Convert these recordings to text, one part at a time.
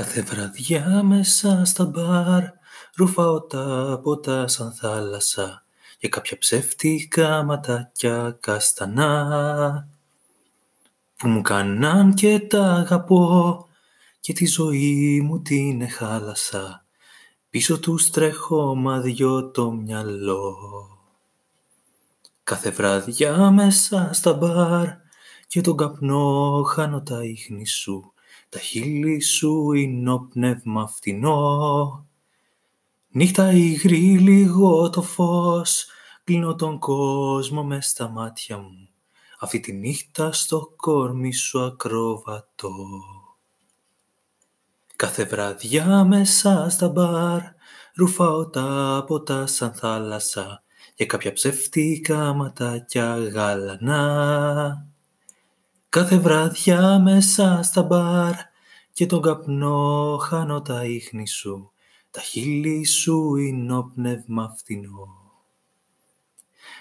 Κάθε βραδιά μέσα στα μπαρ ρουφάω τα ποτά σαν θάλασσα για κάποια ψεύτικα ματάκια καστανά που μου κάναν και τα αγαπώ και τη ζωή μου την εχάλασα. Πίσω τους τρέχω μα δυο το μυαλό. Κάθε βραδιά μέσα στα μπαρ και τον καπνό χάνω τα ίχνη σου τα χείλη σου είναι ο πνεύμα φτηνό. Νύχτα υγρή λίγο το φως, κλείνω τον κόσμο μες στα μάτια μου. Αυτή τη νύχτα στο κόρμι σου ακρόβατο. Κάθε βραδιά μέσα στα μπαρ, ρουφάω τα ποτά σαν θάλασσα για κάποια ψεύτικα ματάκια γαλανά. Κάθε βράδια μέσα στα μπαρ και τον καπνό χάνω τα ίχνη σου, τα χείλη σου είναι ο πνεύμα φθηνό.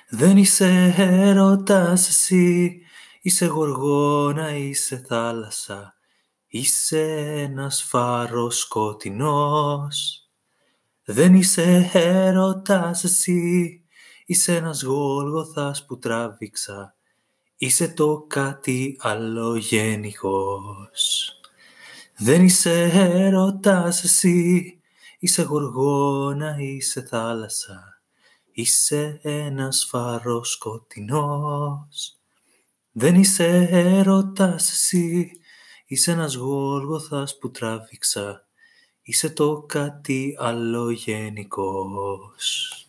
Δεν είσαι έρωτας εσύ, είσαι γοργόνα, είσαι θάλασσα, είσαι ένας φάρος σκοτεινός. Δεν είσαι έρωτας εσύ, είσαι ένας γόλγοθας που τράβηξα, Είσαι το κάτι άλλο γενικός. Δεν είσαι έρωτας εσύ, είσαι γοργόνα, είσαι θάλασσα. Είσαι ένας φάρος σκοτεινός. Δεν είσαι έρωτας εσύ, είσαι ένας γόλγοθας που τράβηξα. Είσαι το κάτι άλλο γενικός.